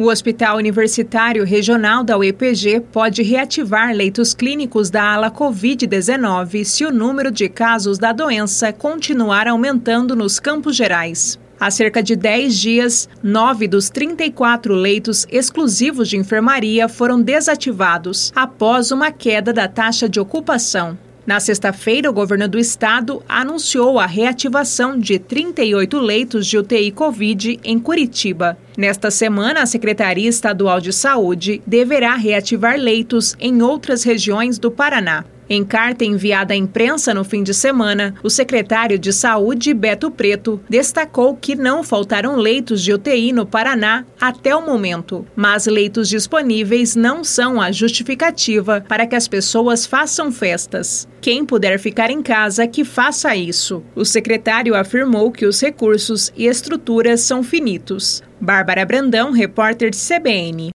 O Hospital Universitário Regional da UEPG pode reativar leitos clínicos da ala Covid-19 se o número de casos da doença continuar aumentando nos Campos Gerais. Há cerca de 10 dias, nove dos 34 leitos exclusivos de enfermaria foram desativados após uma queda da taxa de ocupação. Na sexta-feira, o governo do estado anunciou a reativação de 38 leitos de UTI Covid em Curitiba. Nesta semana, a Secretaria Estadual de Saúde deverá reativar leitos em outras regiões do Paraná. Em carta enviada à imprensa no fim de semana, o secretário de Saúde, Beto Preto, destacou que não faltaram leitos de UTI no Paraná até o momento, mas leitos disponíveis não são a justificativa para que as pessoas façam festas. Quem puder ficar em casa, que faça isso. O secretário afirmou que os recursos e estruturas são finitos. Bárbara Brandão, repórter de CBN.